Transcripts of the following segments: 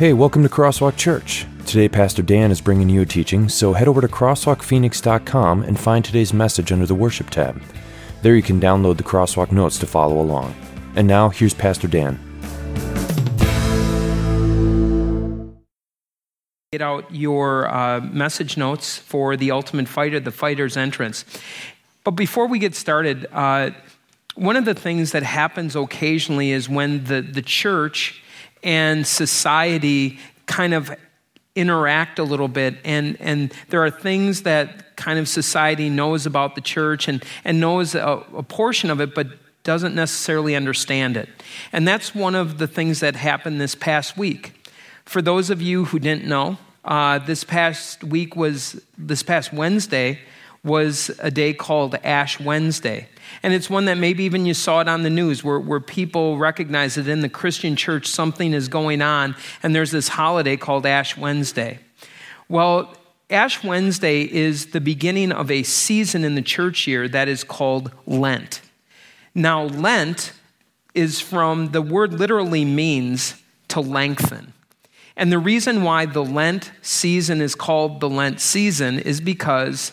Hey, welcome to Crosswalk Church. Today, Pastor Dan is bringing you a teaching, so head over to crosswalkphoenix.com and find today's message under the Worship tab. There you can download the Crosswalk notes to follow along. And now, here's Pastor Dan. Get out your uh, message notes for the Ultimate Fighter, the fighter's entrance. But before we get started, uh, one of the things that happens occasionally is when the, the church and society kind of interact a little bit. And, and there are things that kind of society knows about the church and, and knows a, a portion of it but doesn't necessarily understand it. And that's one of the things that happened this past week. For those of you who didn't know uh, this past week was this past wednesday was a day called ash wednesday and it's one that maybe even you saw it on the news where, where people recognize that in the Christian church something is going on, and there's this holiday called Ash Wednesday. Well, Ash Wednesday is the beginning of a season in the church year that is called Lent. Now, Lent is from the word literally means to lengthen. And the reason why the Lent season is called the Lent season is because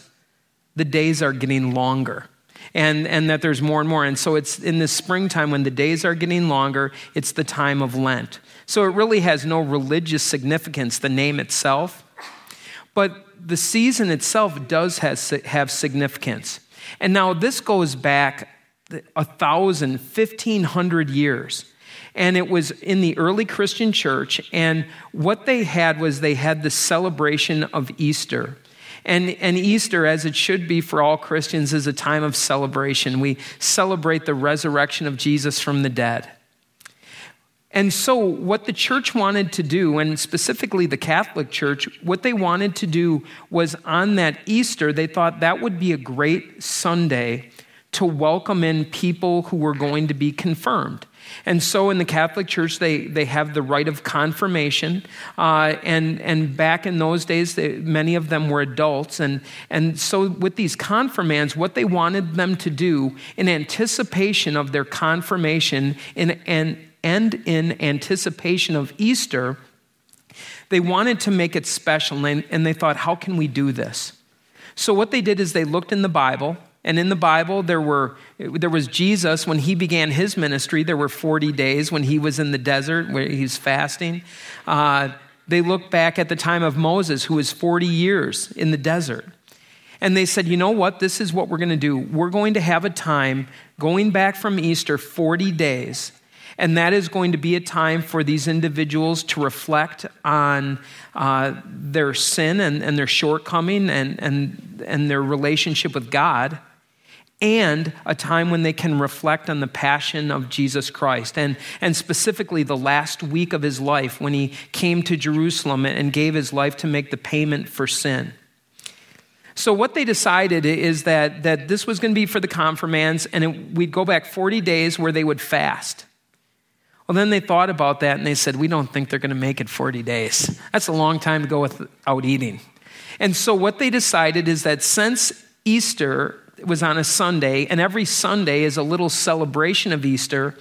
the days are getting longer and, and that there's more and more. And so it's in the springtime when the days are getting longer, it's the time of Lent. So it really has no religious significance, the name itself. But the season itself does has, have significance. And now this goes back a thousand, fifteen hundred years. And it was in the early Christian church. And what they had was they had the celebration of Easter. And, and Easter, as it should be for all Christians, is a time of celebration. We celebrate the resurrection of Jesus from the dead. And so, what the church wanted to do, and specifically the Catholic Church, what they wanted to do was on that Easter, they thought that would be a great Sunday to welcome in people who were going to be confirmed. And so in the Catholic Church, they, they have the rite of confirmation. Uh, and, and back in those days, they, many of them were adults. And, and so with these confirmands, what they wanted them to do in anticipation of their confirmation in, and, and in anticipation of Easter, they wanted to make it special. And, and they thought, how can we do this? So what they did is they looked in the Bible and in the Bible, there, were, there was Jesus when he began his ministry. There were 40 days when he was in the desert where he's fasting. Uh, they looked back at the time of Moses, who was 40 years in the desert. And they said, you know what? This is what we're going to do. We're going to have a time going back from Easter 40 days. And that is going to be a time for these individuals to reflect on uh, their sin and, and their shortcoming and, and, and their relationship with God and a time when they can reflect on the passion of Jesus Christ, and, and specifically the last week of his life when he came to Jerusalem and gave his life to make the payment for sin. So, what they decided is that, that this was going to be for the confirmands, and it, we'd go back 40 days where they would fast. Well, then they thought about that and they said, We don't think they're going to make it 40 days. That's a long time to go without eating. And so, what they decided is that since Easter was on a Sunday, and every Sunday is a little celebration of Easter,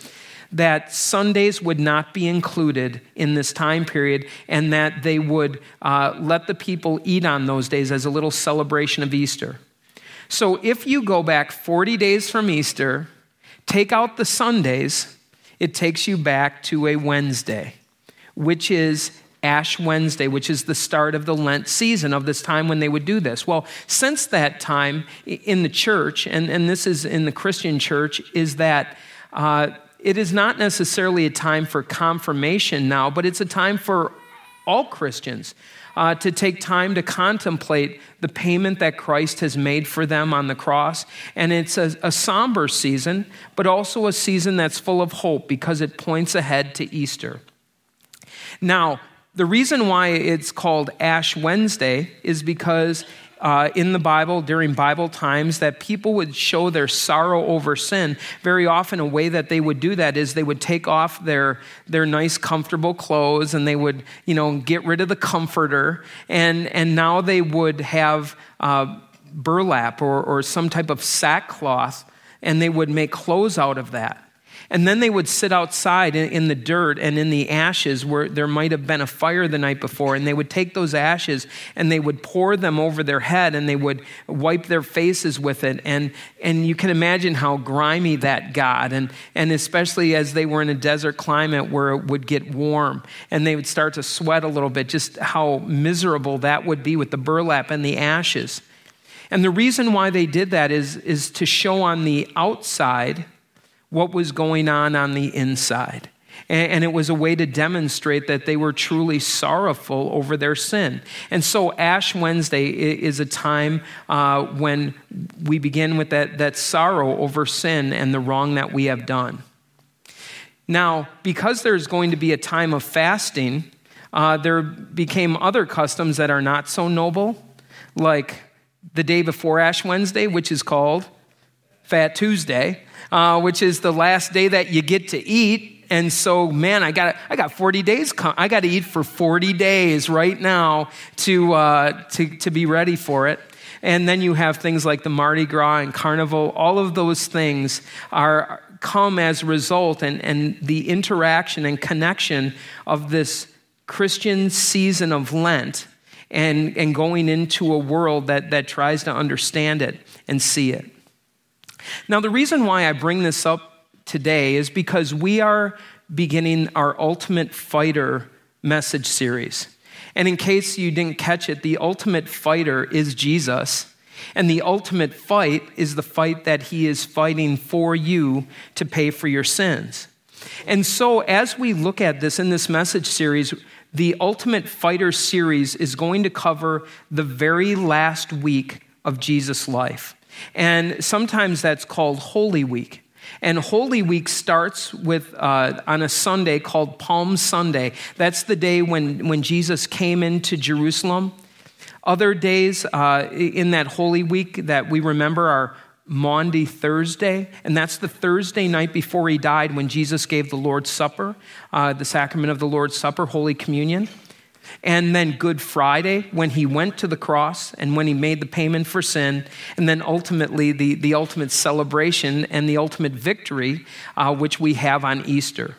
that Sundays would not be included in this time period, and that they would uh, let the people eat on those days as a little celebration of Easter. So if you go back 40 days from Easter, take out the Sundays, it takes you back to a Wednesday, which is Ash Wednesday, which is the start of the Lent season of this time when they would do this. Well, since that time in the church, and, and this is in the Christian church, is that uh, it is not necessarily a time for confirmation now, but it's a time for all Christians uh, to take time to contemplate the payment that Christ has made for them on the cross. And it's a, a somber season, but also a season that's full of hope because it points ahead to Easter. Now, the reason why it's called Ash Wednesday is because uh, in the Bible, during Bible times, that people would show their sorrow over sin. Very often, a way that they would do that is they would take off their, their nice, comfortable clothes and they would, you know, get rid of the comforter. And, and now they would have uh, burlap or, or some type of sackcloth and they would make clothes out of that. And then they would sit outside in, the dirt and in the ashes where there might have been a fire the night before. And they would take those ashes and they would pour them over their head and they would wipe their faces with it. And, and you can imagine how grimy that got. And, and especially as they were in a desert climate where it would get warm and they would start to sweat a little bit, just how miserable that would be with the burlap and the ashes. And the reason why they did that is, is to show on the outside what was going on on the inside. And, it was a way to demonstrate that they were truly sorrowful over their sin. And so, Ash Wednesday is a time uh, when we begin with that, that sorrow over sin and the wrong that we have done. Now, because there's going to be a time of fasting, uh, there became other customs that are not so noble, like the day before Ash Wednesday, which is called Fat Tuesday, uh, which is the last day that you get to eat. And so, man, I got I got 40 days. I got to eat for 40 days right now to, uh, to to be ready for it. And then you have things like the Mardi Gras and Carnival. All of those things are come as a result, and, and the interaction and connection of this Christian season of Lent and, and going into a world that, that tries to understand it and see it. Now, the reason why I bring this up today is because we are beginning our Ultimate Fighter message series. And in case you didn't catch it, the ultimate fighter is Jesus. And the ultimate fight is the fight that he is fighting for you to pay for your sins. And so, as we look at this in this message series, the Ultimate Fighter series is going to cover the very last week of Jesus' life. And sometimes that's called Holy Week. And Holy Week starts with uh, on a Sunday called Palm Sunday. That's the day when, when Jesus came into Jerusalem. Other days uh, in that Holy Week that we remember are Maundy Thursday, and that's the Thursday night before he died when Jesus gave the Lord's Supper, uh, the sacrament of the Lord's Supper, Holy Communion. And then Good Friday, when he went to the cross and when he made the payment for sin. And then ultimately, the, the ultimate celebration and the ultimate victory, uh, which we have on Easter.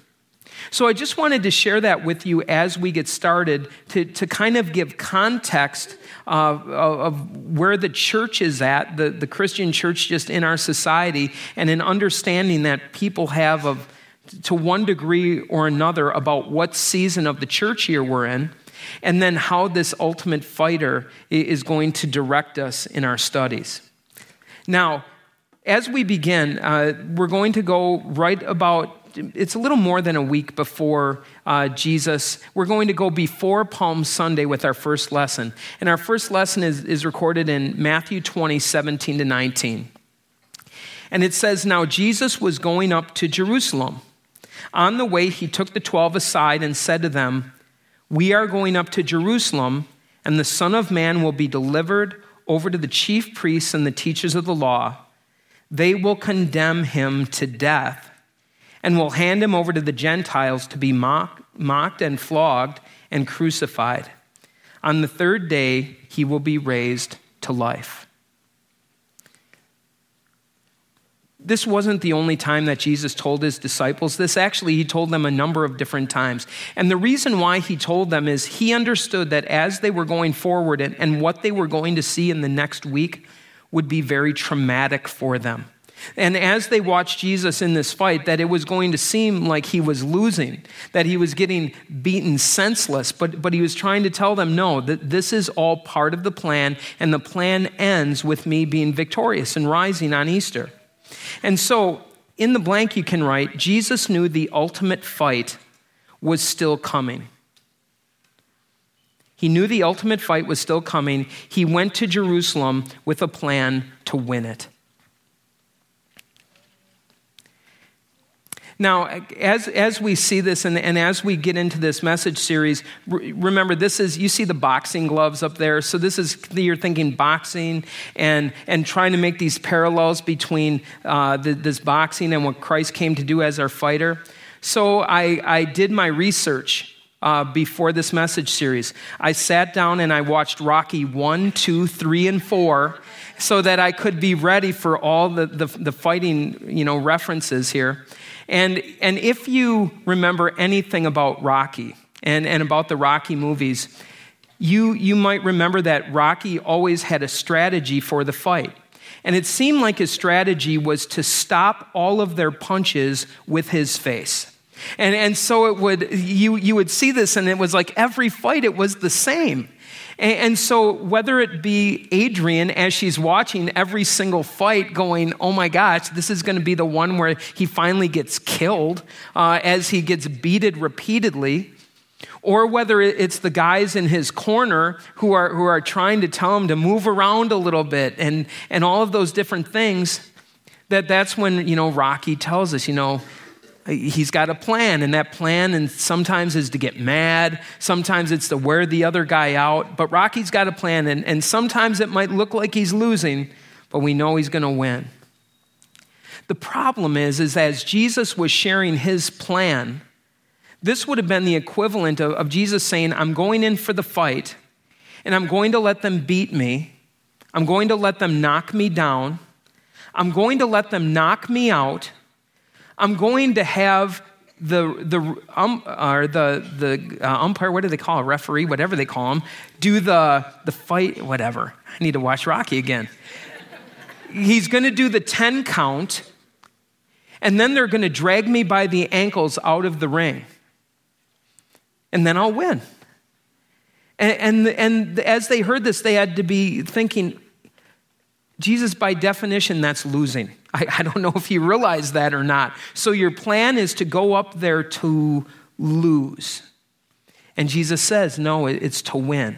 So I just wanted to share that with you as we get started to, to kind of give context uh, of where the church is at, the, the Christian church just in our society, and an understanding that people have of, to one degree or another, about what season of the church year we're in, and then how this ultimate fighter is going to direct us in our studies. Now, as we begin, uh, we're going to go right about it's a little more than a week before uh, Jesus. We're going to go before Palm Sunday with our first lesson. And our first lesson is, is recorded in Matthew 20, 17 to 19. And it says, Now Jesus was going up to Jerusalem. On the way, he took the twelve aside and said to them, We are going up to Jerusalem, and the Son of Man will be delivered over to the chief priests and the teachers of the law. They will condemn him to death and will hand him over to the Gentiles to be mock, mocked and flogged and crucified. On the third day, he will be raised to life. This wasn't the only time that Jesus told his disciples this. Actually, he told them a number of different times. And the reason why he told them is he understood that as they were going forward and, and what they were going to see in the next week would be very traumatic for them. And as they watched Jesus in this fight, that it was going to seem like he was losing, that he was getting beaten senseless, but, but he was trying to tell them, no, that this is all part of the plan, and the plan ends with me being victorious and rising on Easter. And so, in the blank, you can write, Jesus knew the ultimate fight was still coming. He knew the ultimate fight was still coming. He went to Jerusalem with a plan to win it. Now, as, as we see this and, and as we get into this message series, re- remember this is, you see the boxing gloves up there. So this is, you're thinking boxing and, and trying to make these parallels between uh, the, this boxing and what Christ came to do as our fighter. So I, I did my research uh, before this message series. I sat down and I watched Rocky 1, 2, 3, and 4 so that I could be ready for all the, the, the fighting you know, references here. And, and if you remember anything about Rocky and, and about the Rocky movies, you, you might remember that Rocky always had a strategy for the fight. And it seemed like his strategy was to stop all of their punches with his face. And, and so it would, you, you would see this, and it was like every fight, it was the same. And, so, whether it be Adrian as she's watching every single fight, going, oh my gosh, this is going to be the one where he finally gets killed uh, as he gets beated repeatedly, or whether it's the guys in his corner who are, who are trying to tell him to move around a little bit and, and all of those different things, that that's when, you know, Rocky tells us, you know, he's got a plan and that plan and sometimes is to get mad sometimes it's to wear the other guy out but rocky's got a plan and, and sometimes it might look like he's losing but we know he's going to win. The problem is is as jesus was sharing his plan this would have been the equivalent of, of jesus saying i'm going in for the fight and i'm going to let them beat me. I'm going to let them knock me down. I'm going to let them knock me out I'm going to have the the um, or the the uh, umpire, what do they call a referee, whatever they call him, do the the fight, whatever. I need to watch Rocky again. He's going to do the ten count, and then they're going to drag me by the ankles out of the ring, and then I'll win. And, and, and as they heard this, they had to be thinking, Jesus, by definition, that's losing. I, I don't know if you realize that or not. So your plan is to go up there to lose. And Jesus says, no, it's to win.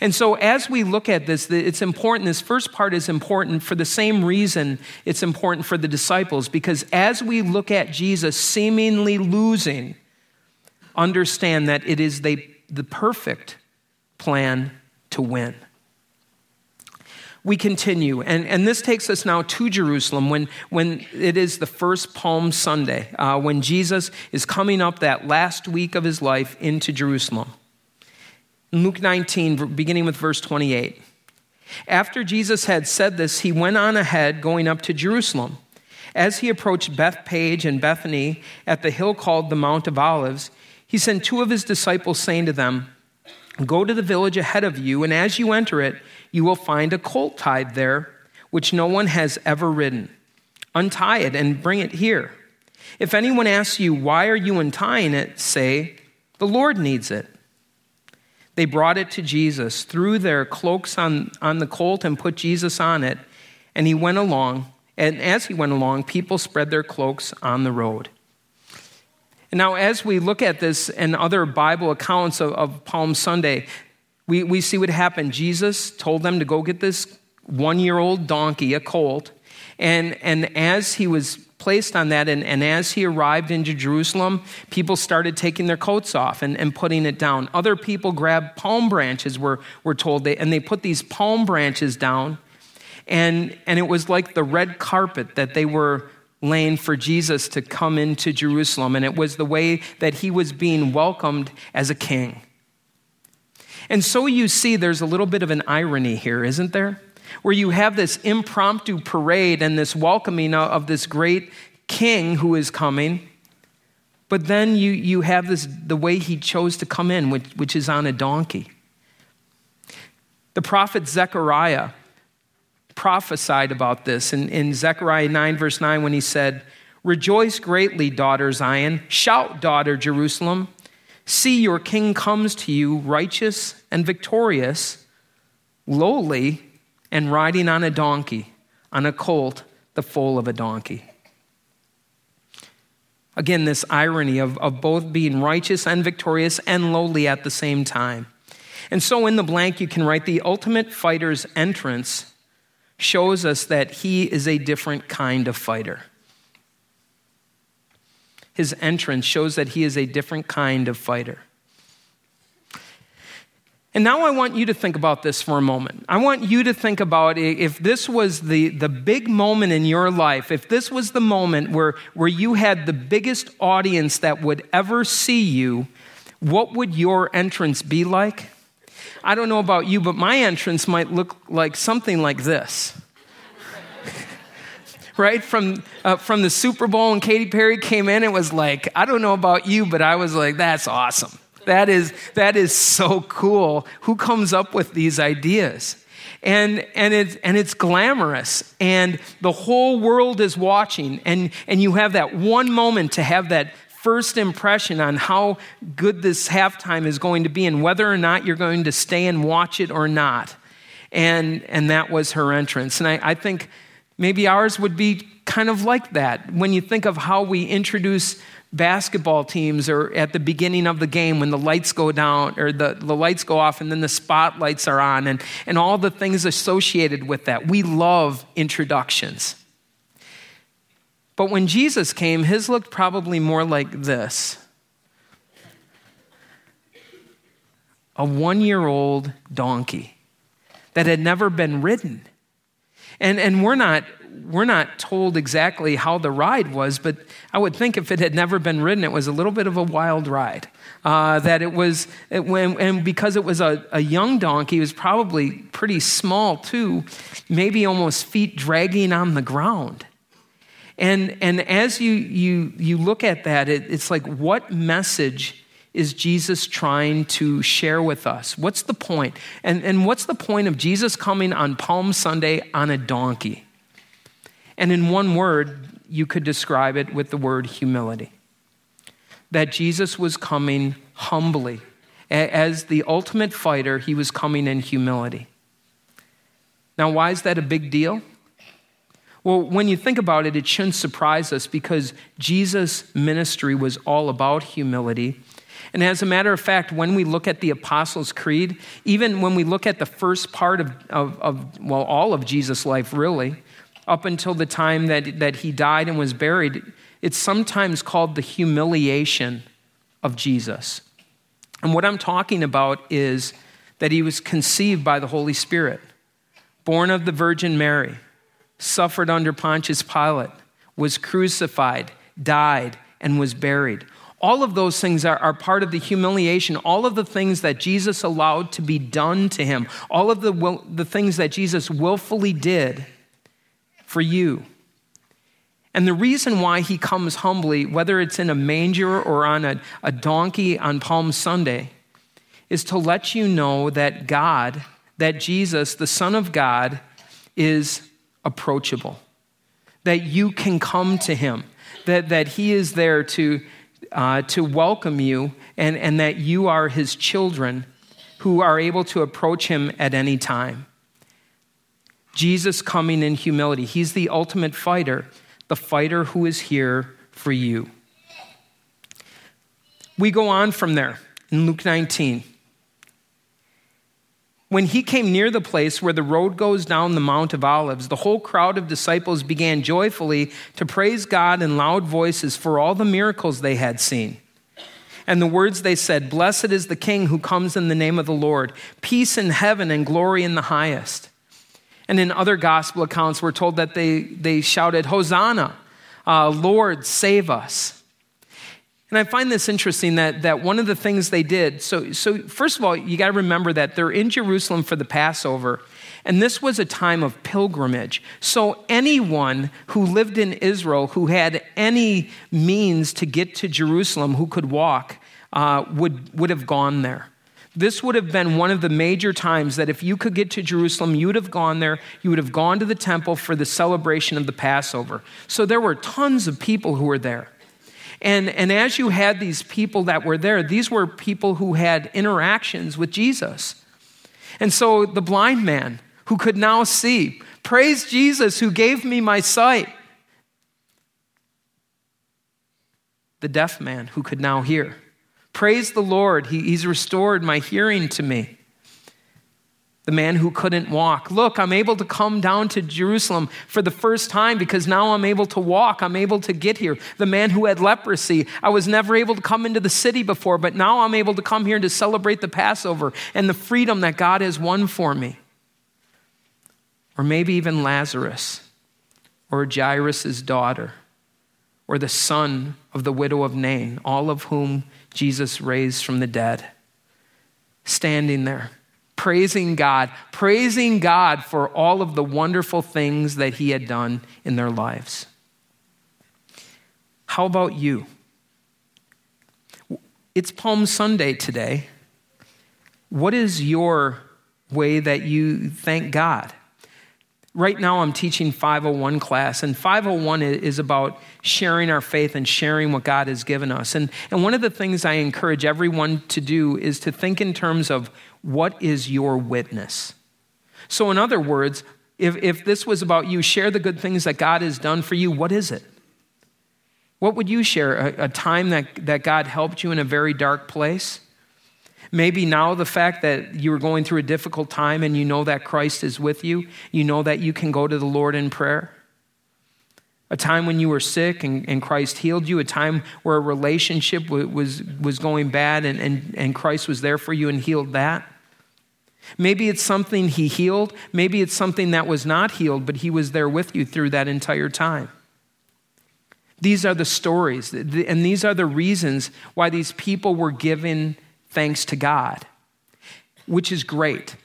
And so, as we look at this, it's important. This first part is important for the same reason it's important for the disciples, because as we look at Jesus seemingly losing, understand that it is the, the perfect plan to win we continue. And, and this takes us now to Jerusalem when, when it is the first Palm Sunday, uh, when Jesus is coming up that last week of his life into Jerusalem. Luke 19, beginning with verse 28. After Jesus had said this, he went on ahead, going up to Jerusalem. As he approached Bethphage and Bethany at the hill called the Mount of Olives, he sent two of his disciples, saying to them, Go to the village ahead of you, and as you enter it, you will find a colt tied there, which no one has ever ridden. Untie it and bring it here. If anyone asks you, Why are you untying it? say, The Lord needs it. They brought it to Jesus, threw their cloaks on, on the colt, and put Jesus on it, and he went along. And as he went along, people spread their cloaks on the road. Now, as we look at this and other Bible accounts of, of Palm Sunday, we, we see what happened. Jesus told them to go get this one year old donkey, a colt. And, and as he was placed on that, and, and as he arrived into Jerusalem, people started taking their coats off and, and putting it down. Other people grabbed palm branches, were, were told, they, and they put these palm branches down. And, and it was like the red carpet that they were laying for Jesus to come into Jerusalem. And it was the way that he was being welcomed as a king. And so you see, there's a little bit of an irony here, isn't there? Where you have this impromptu parade and this welcoming of this great king who is coming. But then you, you have this, the way he chose to come in, which, which is on a donkey. The prophet Zechariah prophesied about this in, in Zechariah 9, verse 9, when he said, Rejoice greatly, daughter Zion. Shout, daughter Jerusalem. See, your king comes to you righteous and victorious, lowly, and riding on a donkey, on a colt, the foal of a donkey. Again, this irony of, of both being righteous and victorious and lowly at the same time. And so in the blank, you can write the ultimate fighter's entrance shows us that he is a different kind of fighter his entrance shows that he is a different kind of fighter. And now I want you to think about this for a moment. I want you to think about if this was the, the big moment in your life, if this was the moment where, where you had the biggest audience that would ever see you, what would your entrance be like? I don't know about you, but my entrance might look like something like this right? From, uh, from the Super Bowl and Katy Perry came in, it was like, I don't know about you, but I was like, that's awesome. That is, that is so cool. Who comes up with these ideas? And, and, it's, and it's glamorous, and the whole world is watching, and, and you have that one moment to have that first impression on how good this halftime is going to be and whether or not you're going to stay and watch it or not. And, and that was her entrance. And I, I think maybe ours would be kind of like that when you think of how we introduce basketball teams or at the beginning of the game when the lights go down or the, the lights go off and then the spotlights are on and, and all the things associated with that. We love introductions. But when Jesus came, his looked probably more like this a one year old donkey that had never been ridden. And, and we're, not, we're not told exactly how the ride was, but I would think if it had never been ridden, it was a little bit of a wild ride. Uh, that it was, it, when, and because it was a, a young donkey, it was probably pretty small too, maybe almost feet dragging on the ground. And, and as you, you, you look at that, it, it's like, what message is Jesus trying to share with us? What's the point? And, and what's the point of Jesus coming on Palm Sunday on a donkey? And in one word, you could describe it with the word humility. That Jesus was coming humbly. As the ultimate fighter, he was coming in humility. Now, why is that a big deal? Well, when you think about it, it shouldn't surprise us because Jesus' ministry was all about humility and as a matter of fact, when we look at the Apostles' Creed, even when we look at the first part of, of, of, well, all of Jesus' life, really, up until the time that, that he died and was buried, it's sometimes called the humiliation of Jesus. And what I'm talking about is that he was conceived by the Holy Spirit, born of the Virgin Mary, suffered under Pontius Pilate, was crucified, died, and was buried. All of those things are, are part of the humiliation, all of the things that Jesus allowed to be done to him, all of the, will, the things that Jesus willfully did for you. And the reason why he comes humbly, whether it's in a manger or on a, a donkey on Palm Sunday, is to let you know that God, that Jesus, the Son of God, is approachable, that you can come to him, that, that he is there to uh, to welcome you and, and that you are his children who are able to approach him at any time. Jesus coming in humility. He's the ultimate fighter, the fighter who is here for you. We go on from there in Luke 19. When he came near the place where the road goes down the Mount of Olives, the whole crowd of disciples began joyfully to praise God in loud voices for all the miracles they had seen. And the words they said, Blessed is the King who comes in the name of the Lord, peace in heaven and glory in the highest. And in other gospel accounts, we're told that they, they shouted, Hosanna, uh, Lord, save us. And I find this interesting that, that one of the things they did, so, so first of all, you got to remember that they're in Jerusalem for the Passover, and this was a time of pilgrimage. So anyone who lived in Israel who had any means to get to Jerusalem, who could walk, uh, would, would have gone there. This would have been one of the major times that if you could get to Jerusalem, you would have gone there. You would have gone to the temple for the celebration of the Passover. So there were tons of people who were there. And, and as you had these people that were there, these were people who had interactions with Jesus. And so the blind man who could now see, praise Jesus who gave me my sight. The deaf man who could now hear, praise the Lord, he, he's restored my hearing to me the man who couldn't walk. Look, I'm able to come down to Jerusalem for the first time because now I'm able to walk. I'm able to get here. The man who had leprosy, I was never able to come into the city before, but now I'm able to come here to celebrate the Passover and the freedom that God has won for me. Or maybe even Lazarus, or Jairus' daughter, or the son of the widow of Nain, all of whom Jesus raised from the dead, standing there praising God, praising God for all of the wonderful things that He had done in their lives. How about you? It's Palm Sunday today. What is your way that you thank God? Right now, I'm teaching 501 class, and 501 is about sharing our faith and sharing what God has given us. And, and one of the things I encourage everyone to do is to think in terms of what is your witness? So, in other words, if, if this was about you, share the good things that God has done for you, what is it? What would you share? A, a time that, that God helped you in a very dark place? Maybe now the fact that you are going through a difficult time and you know that Christ is with you, you know that you can go to the Lord in prayer. A time when you were sick and, and Christ healed you, a time where a relationship w- was, was going bad and, and, and Christ was there for you and healed that. Maybe it's something he healed, maybe it's something that was not healed, but he was there with you through that entire time. These are the stories, and these are the reasons why these people were given thanks to God, which is great.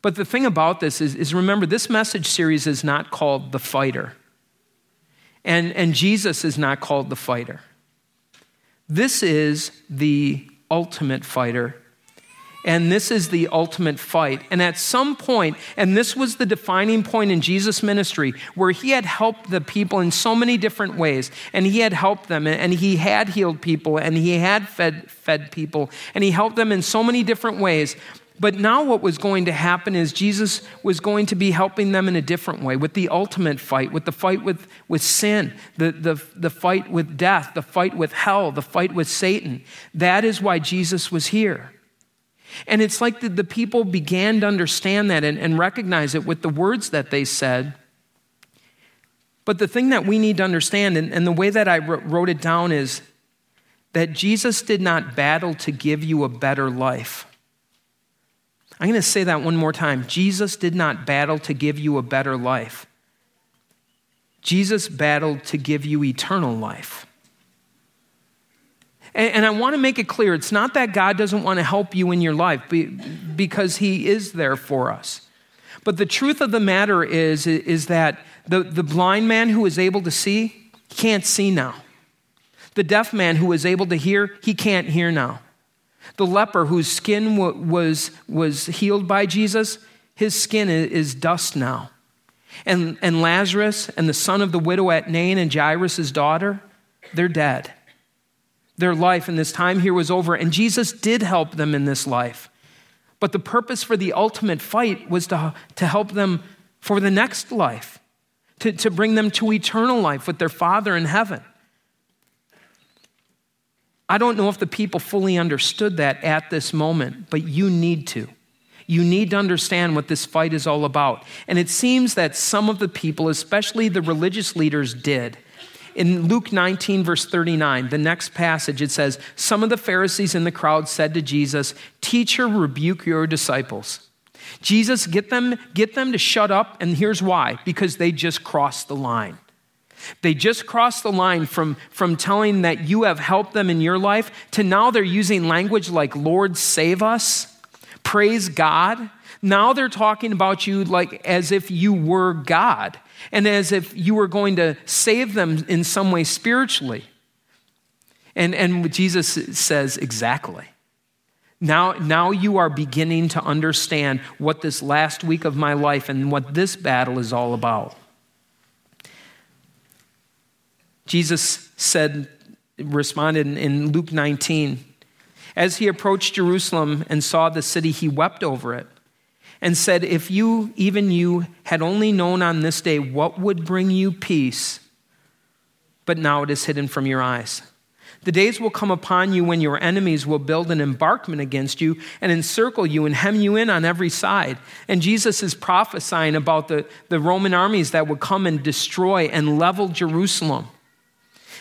But the thing about this is, is remember, this message series is not called The Fighter, and, and Jesus is not called The Fighter. This is the ultimate fighter and this is the ultimate fight. And at some point, and this was the defining point in Jesus' ministry, where he had helped the people in so many different ways, and he had helped them, and he had healed people, and he had fed, fed people, and he helped them in so many different ways. But now, what was going to happen is Jesus was going to be helping them in a different way with the ultimate fight, with the fight with, with sin, the, the, the fight with death, the fight with hell, the fight with Satan. That is why Jesus was here. And it's like the, the people began to understand that and, and recognize it with the words that they said. But the thing that we need to understand, and, and the way that I wrote it down, is that Jesus did not battle to give you a better life. I'm going to say that one more time. Jesus did not battle to give you a better life. Jesus battled to give you eternal life. And, and I want to make it clear it's not that God doesn't want to help you in your life because He is there for us. But the truth of the matter is, is that the, the blind man who is able to see, can't see now. The deaf man who is able to hear, he can't hear now. The leper whose skin was, was healed by Jesus, his skin is dust now. And, and Lazarus and the son of the widow at Nain and Jairus' daughter, they're dead their life in this time here was over. And Jesus did help them in this life. But the purpose for the ultimate fight was to, to help them for the next life, to, to bring them to eternal life with their Father in heaven. I don't know if the people fully understood that at this moment, but you need to. You need to understand what this fight is all about. And it seems that some of the people, especially the religious leaders, did. In Luke 19, verse 39, the next passage, it says, Some of the Pharisees in the crowd said to Jesus, Teacher, rebuke your disciples. Jesus, get them, get them to shut up, and here's why because they just crossed the line. They just crossed the line from, from telling that you have helped them in your life to now they're using language like, Lord, save us, praise God. Now they're talking about you like as if you were God and as if you were going to save them in some way spiritually. And, and Jesus says, exactly. Now, now you are beginning to understand what this last week of my life and what this battle is all about. Jesus said, responded in Luke 19, as he approached Jerusalem and saw the city, he wept over it and said, If you, even you, had only known on this day what would bring you peace, but now it is hidden from your eyes. The days will come upon you when your enemies will build an embankment against you and encircle you and hem you in on every side. And Jesus is prophesying about the, the Roman armies that would come and destroy and level Jerusalem.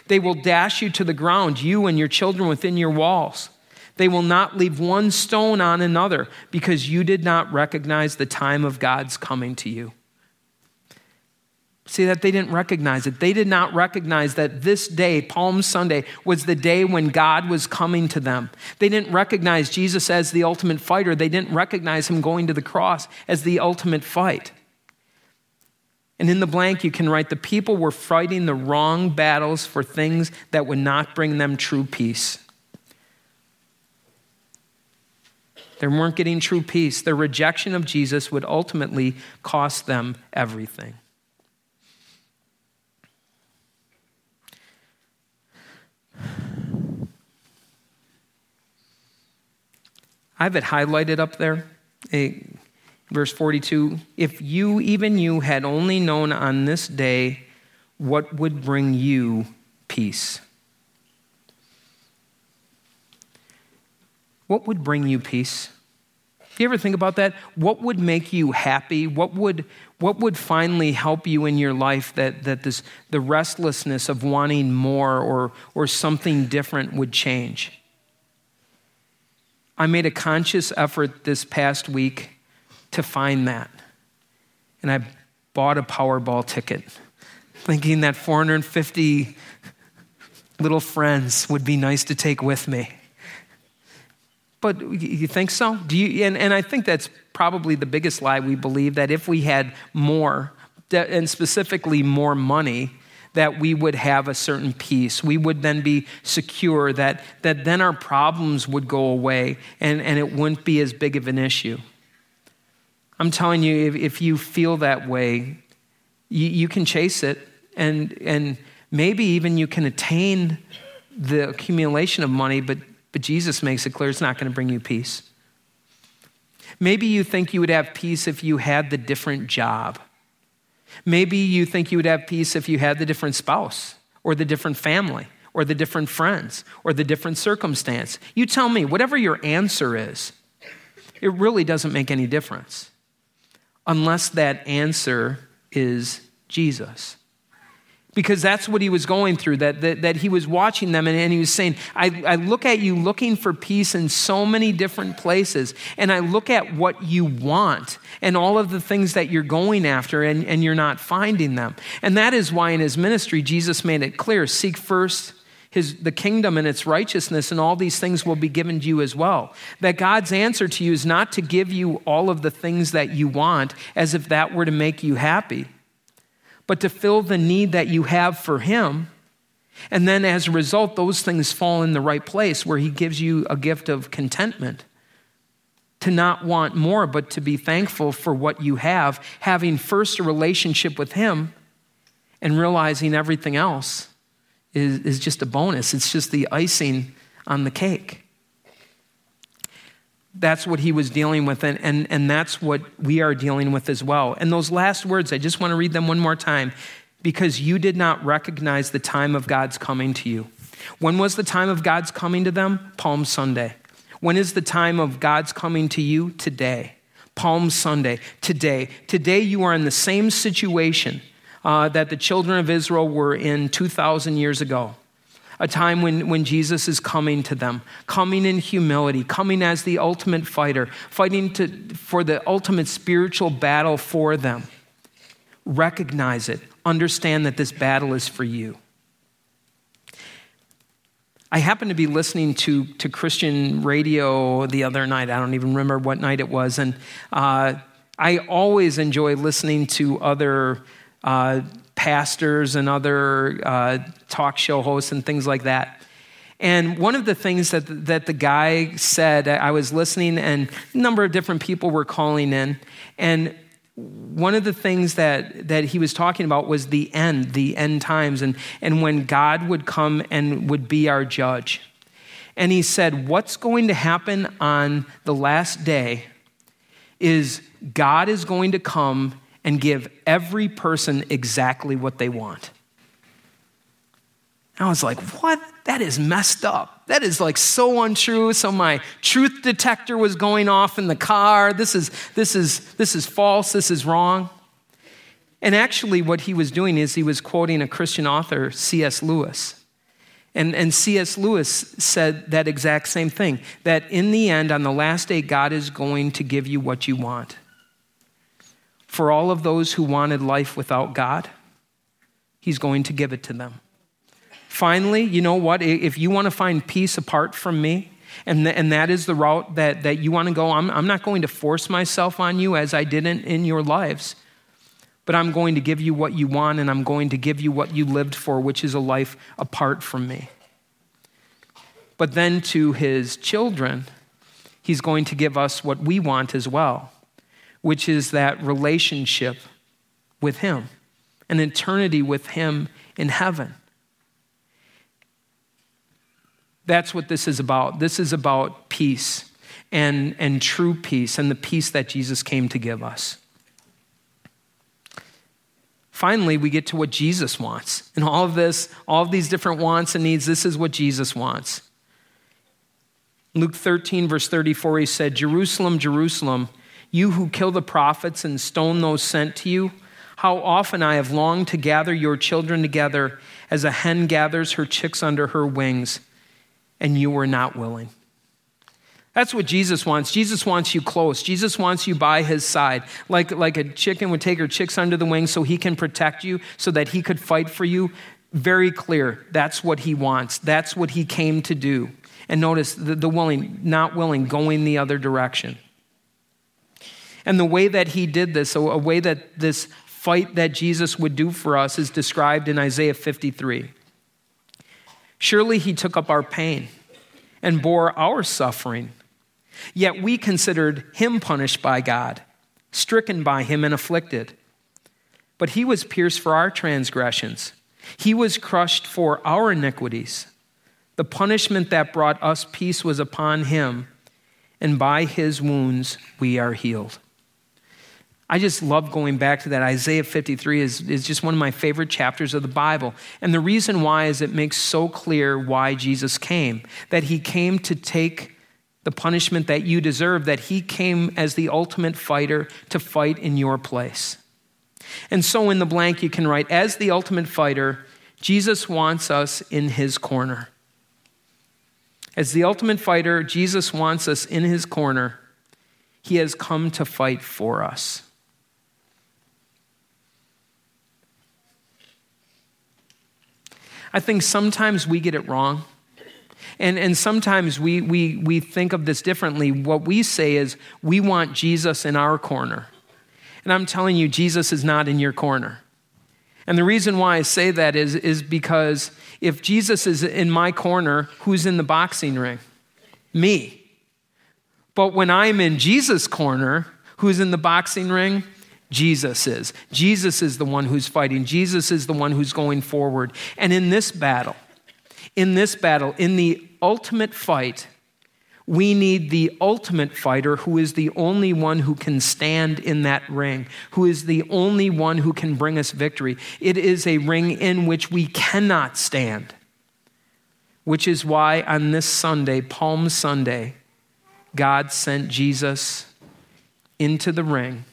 They will dash you to the ground, you and your children within your walls. They will not leave one stone on another because you did not recognize the time of God's coming to you. See that they didn't recognize it. They did not recognize that this day, Palm Sunday, was the day when God was coming to them. They didn't recognize Jesus as the ultimate fighter. They didn't recognize him going to the cross as the ultimate fight. And in the blank, you can write the people were fighting the wrong battles for things that would not bring them true peace. They weren't getting true peace. Their rejection of Jesus would ultimately cost them everything. I have it highlighted up there. Verse 42 If you, even you, had only known on this day what would bring you peace. What would bring you peace? Do you ever think about that? What would make you happy? What would, what would finally help you in your life that, that this, the restlessness of wanting more or, or something different would change? I made a conscious effort this past week to find that. And I bought a Powerball ticket, thinking that 450 little friends would be nice to take with me. But you think so? Do you, and, and I think that's probably the biggest lie we believe that if we had more, and specifically more money, that we would have a certain peace. We would then be secure, that, that then our problems would go away and, and it wouldn't be as big of an issue. I'm telling you, if, if you feel that way, you, you can chase it and, and maybe even you can attain the accumulation of money, but, but Jesus makes it clear it's not going to bring you peace. Maybe you think you would have peace if you had the different job. Maybe you think you would have peace if you had the different spouse or the different family or the different friends or the different circumstance. You tell me, whatever your answer is, it really doesn't make any difference unless that answer is Jesus because that's what he was going through, that, that, that he was watching them and, and he was saying, I, I look at you looking for peace in so many different places, and I look at what you want and all of the things that you're going after, and, and you're not finding them. And that is why in his ministry, Jesus made it clear seek first his, the kingdom and its righteousness, and all these things will be given to you as well. That God's answer to you is not to give you all of the things that you want as if that were to make you happy but to fill the need that you have for Him. And then as a result, those things fall in the right place where He gives you a gift of contentment. To not want more, but to be thankful for what you have, having first a relationship with Him and realizing everything else is, is just a bonus. It's just the icing on the cake that's what he was dealing with, and, and, and that's what we are dealing with as well. And those last words, I just want to read them one more time because you did not recognize the time of God's coming to you. When was the time of God's coming to them? Palm Sunday. When is the time of God's coming to you? Today. Palm Sunday. Today. Today, you are in the same situation uh, that the children of Israel were in 2,000 years ago a time when, when Jesus is coming to them, coming in humility, coming as the ultimate fighter, fighting to, for the ultimate spiritual battle for them. Recognize it. Understand that this battle is for you. I happened to be listening to, to Christian radio the other night. I don't even remember what night it was. And uh, I always enjoy listening to other uh, pastors and other uh, talk show hosts and things like that. And one of the things that, that the guy said, I was listening, and a number of different people were calling in. And one of the things that, that he was talking about was the end, the end times, and, and when God would come and would be our judge. And he said, What's going to happen on the last day is God is going to come and give every person exactly what they want. I was like, what? That is messed up. That is like so untrue. So my truth detector was going off in the car. This is, this is, this is false. This is wrong. And actually, what he was doing is he was quoting a Christian author, C.S. Lewis. And, and C.S. Lewis said that exact same thing that in the end, on the last day, God is going to give you what you want for all of those who wanted life without God, He's going to give it to them. Finally, you know what? If you want to find peace apart from me, and, th- and that is the route that, that you want to go, I'm, I'm not going to force myself on you as I did in, in your lives, but I'm going to give you what you want, and I'm going to give you what you lived for, which is a life apart from me. But then to his children, he's going to give us what we want as well, which is that relationship with him, an eternity with him in heaven. That's what this is about. This is about peace and, and true peace and the peace that Jesus came to give us. Finally, we get to what Jesus wants. And all of this, all of these different wants and needs, this is what Jesus wants. Luke 13, verse 34, he said, Jerusalem, Jerusalem, you who kill the prophets and stone those sent to you, how often I have longed to gather your children together as a hen gathers her chicks under her wings and you were not willing. That's what Jesus wants. Jesus wants you close. Jesus wants you by his side. Like, like a chicken would take her chicks under the wing so he can protect you, so that he could fight for you. Very clear. That's what he wants. That's what he came to do. And notice the, the willing, not willing, going the other direction. And the way that he did this, a way that this fight that Jesus would do for us, is described in Isaiah 53. Surely he took up our pain and bore our suffering. Yet we considered him punished by God, stricken by him and afflicted. But he was pierced for our transgressions, he was crushed for our iniquities. The punishment that brought us peace was upon him, and by his wounds we are healed. I just love going back to that. Isaiah 53 is, is just one of my favorite chapters of the Bible. And the reason why is it makes so clear why Jesus came that he came to take the punishment that you deserve, that he came as the ultimate fighter to fight in your place. And so in the blank, you can write, as the ultimate fighter, Jesus wants us in his corner. As the ultimate fighter, Jesus wants us in his corner. He has come to fight for us. I think sometimes we get it wrong. And, and sometimes we, we, we think of this differently. What we say is, we want Jesus in our corner. And I'm telling you, Jesus is not in your corner. And the reason why I say that is, is because if Jesus is in my corner, who's in the boxing ring? Me. But when I'm in Jesus' corner, who's in the boxing ring? Jesus is. Jesus is the one who's fighting. Jesus is the one who's going forward. And in this battle, in this battle, in the ultimate fight, we need the ultimate fighter who is the only one who can stand in that ring, who is the only one who can bring us victory. It is a ring in which we cannot stand, which is why on this Sunday, Palm Sunday, God sent Jesus into the ring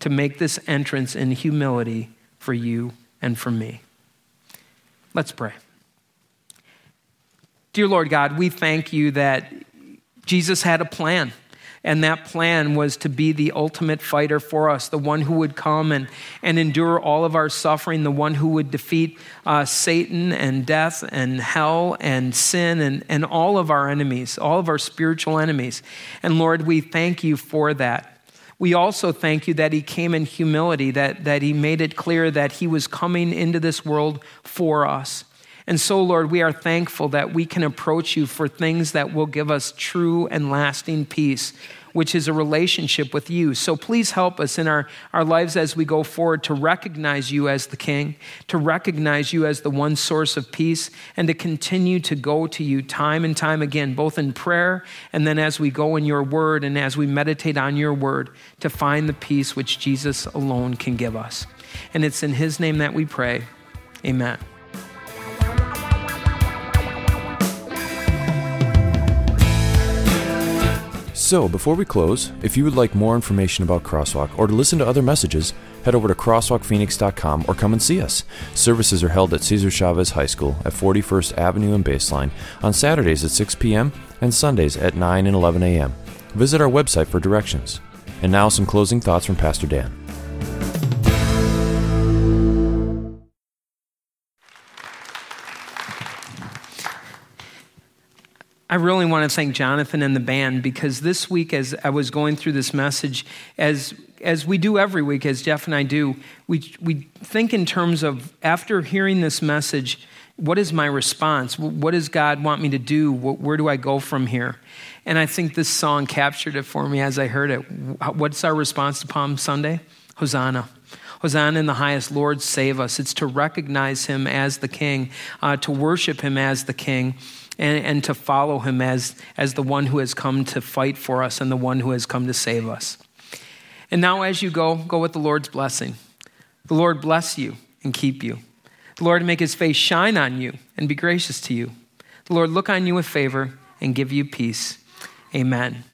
to make this entrance in humility for you and for me. Let's pray. Dear Lord God, we thank you that Jesus had a plan. And that plan was to be the ultimate fighter for us, the one who would come and, and endure all of our suffering, the one who would defeat uh, Satan and death and hell and sin and, and all of our enemies, all of our spiritual enemies. And Lord, we thank you for that. We also thank you that he came in humility, that, that he made it clear that he was coming into this world for us. And so, Lord, we are thankful that we can approach you for things that will give us true and lasting peace which is a relationship with you. So please help us in our, our lives as we go forward to recognize you as the King, to recognize you as the one source of peace, and to continue to go to you time and time again, both in prayer and then as we go in your word and as we meditate on your word to find the peace which Jesus alone can give us. And it's in his name that we pray. Amen. So, before we close, if you would like more information about Crosswalk or to listen to other messages, head over to crosswalkphoenix.com or come and see us. Services are held at Cesar Chavez High School at 41st Avenue and Baseline on Saturdays at 6 p.m. and Sundays at 9 and 11 a.m. Visit our website for directions. And now, some closing thoughts from Pastor Dan. I really want to thank Jonathan and the band because this week, as I was going through this message, as as we do every week, as Jeff and I do, we we think in terms of after hearing this message, what is my response? What does God want me to do? Where do I go from here? And I think this song captured it for me as I heard it. What's our response to Palm Sunday? Hosanna. Hosanna in the highest, Lord, save us. It's to recognize him as the king, uh, to worship him as the king and, and to follow him as, as the one who has come to fight for us and the one who has come to save us. And now, as you go, go with the Lord's blessing. The Lord bless you and keep you. The Lord make his face shine on you and be gracious to you. The Lord look on you with favor and give you peace. Amen.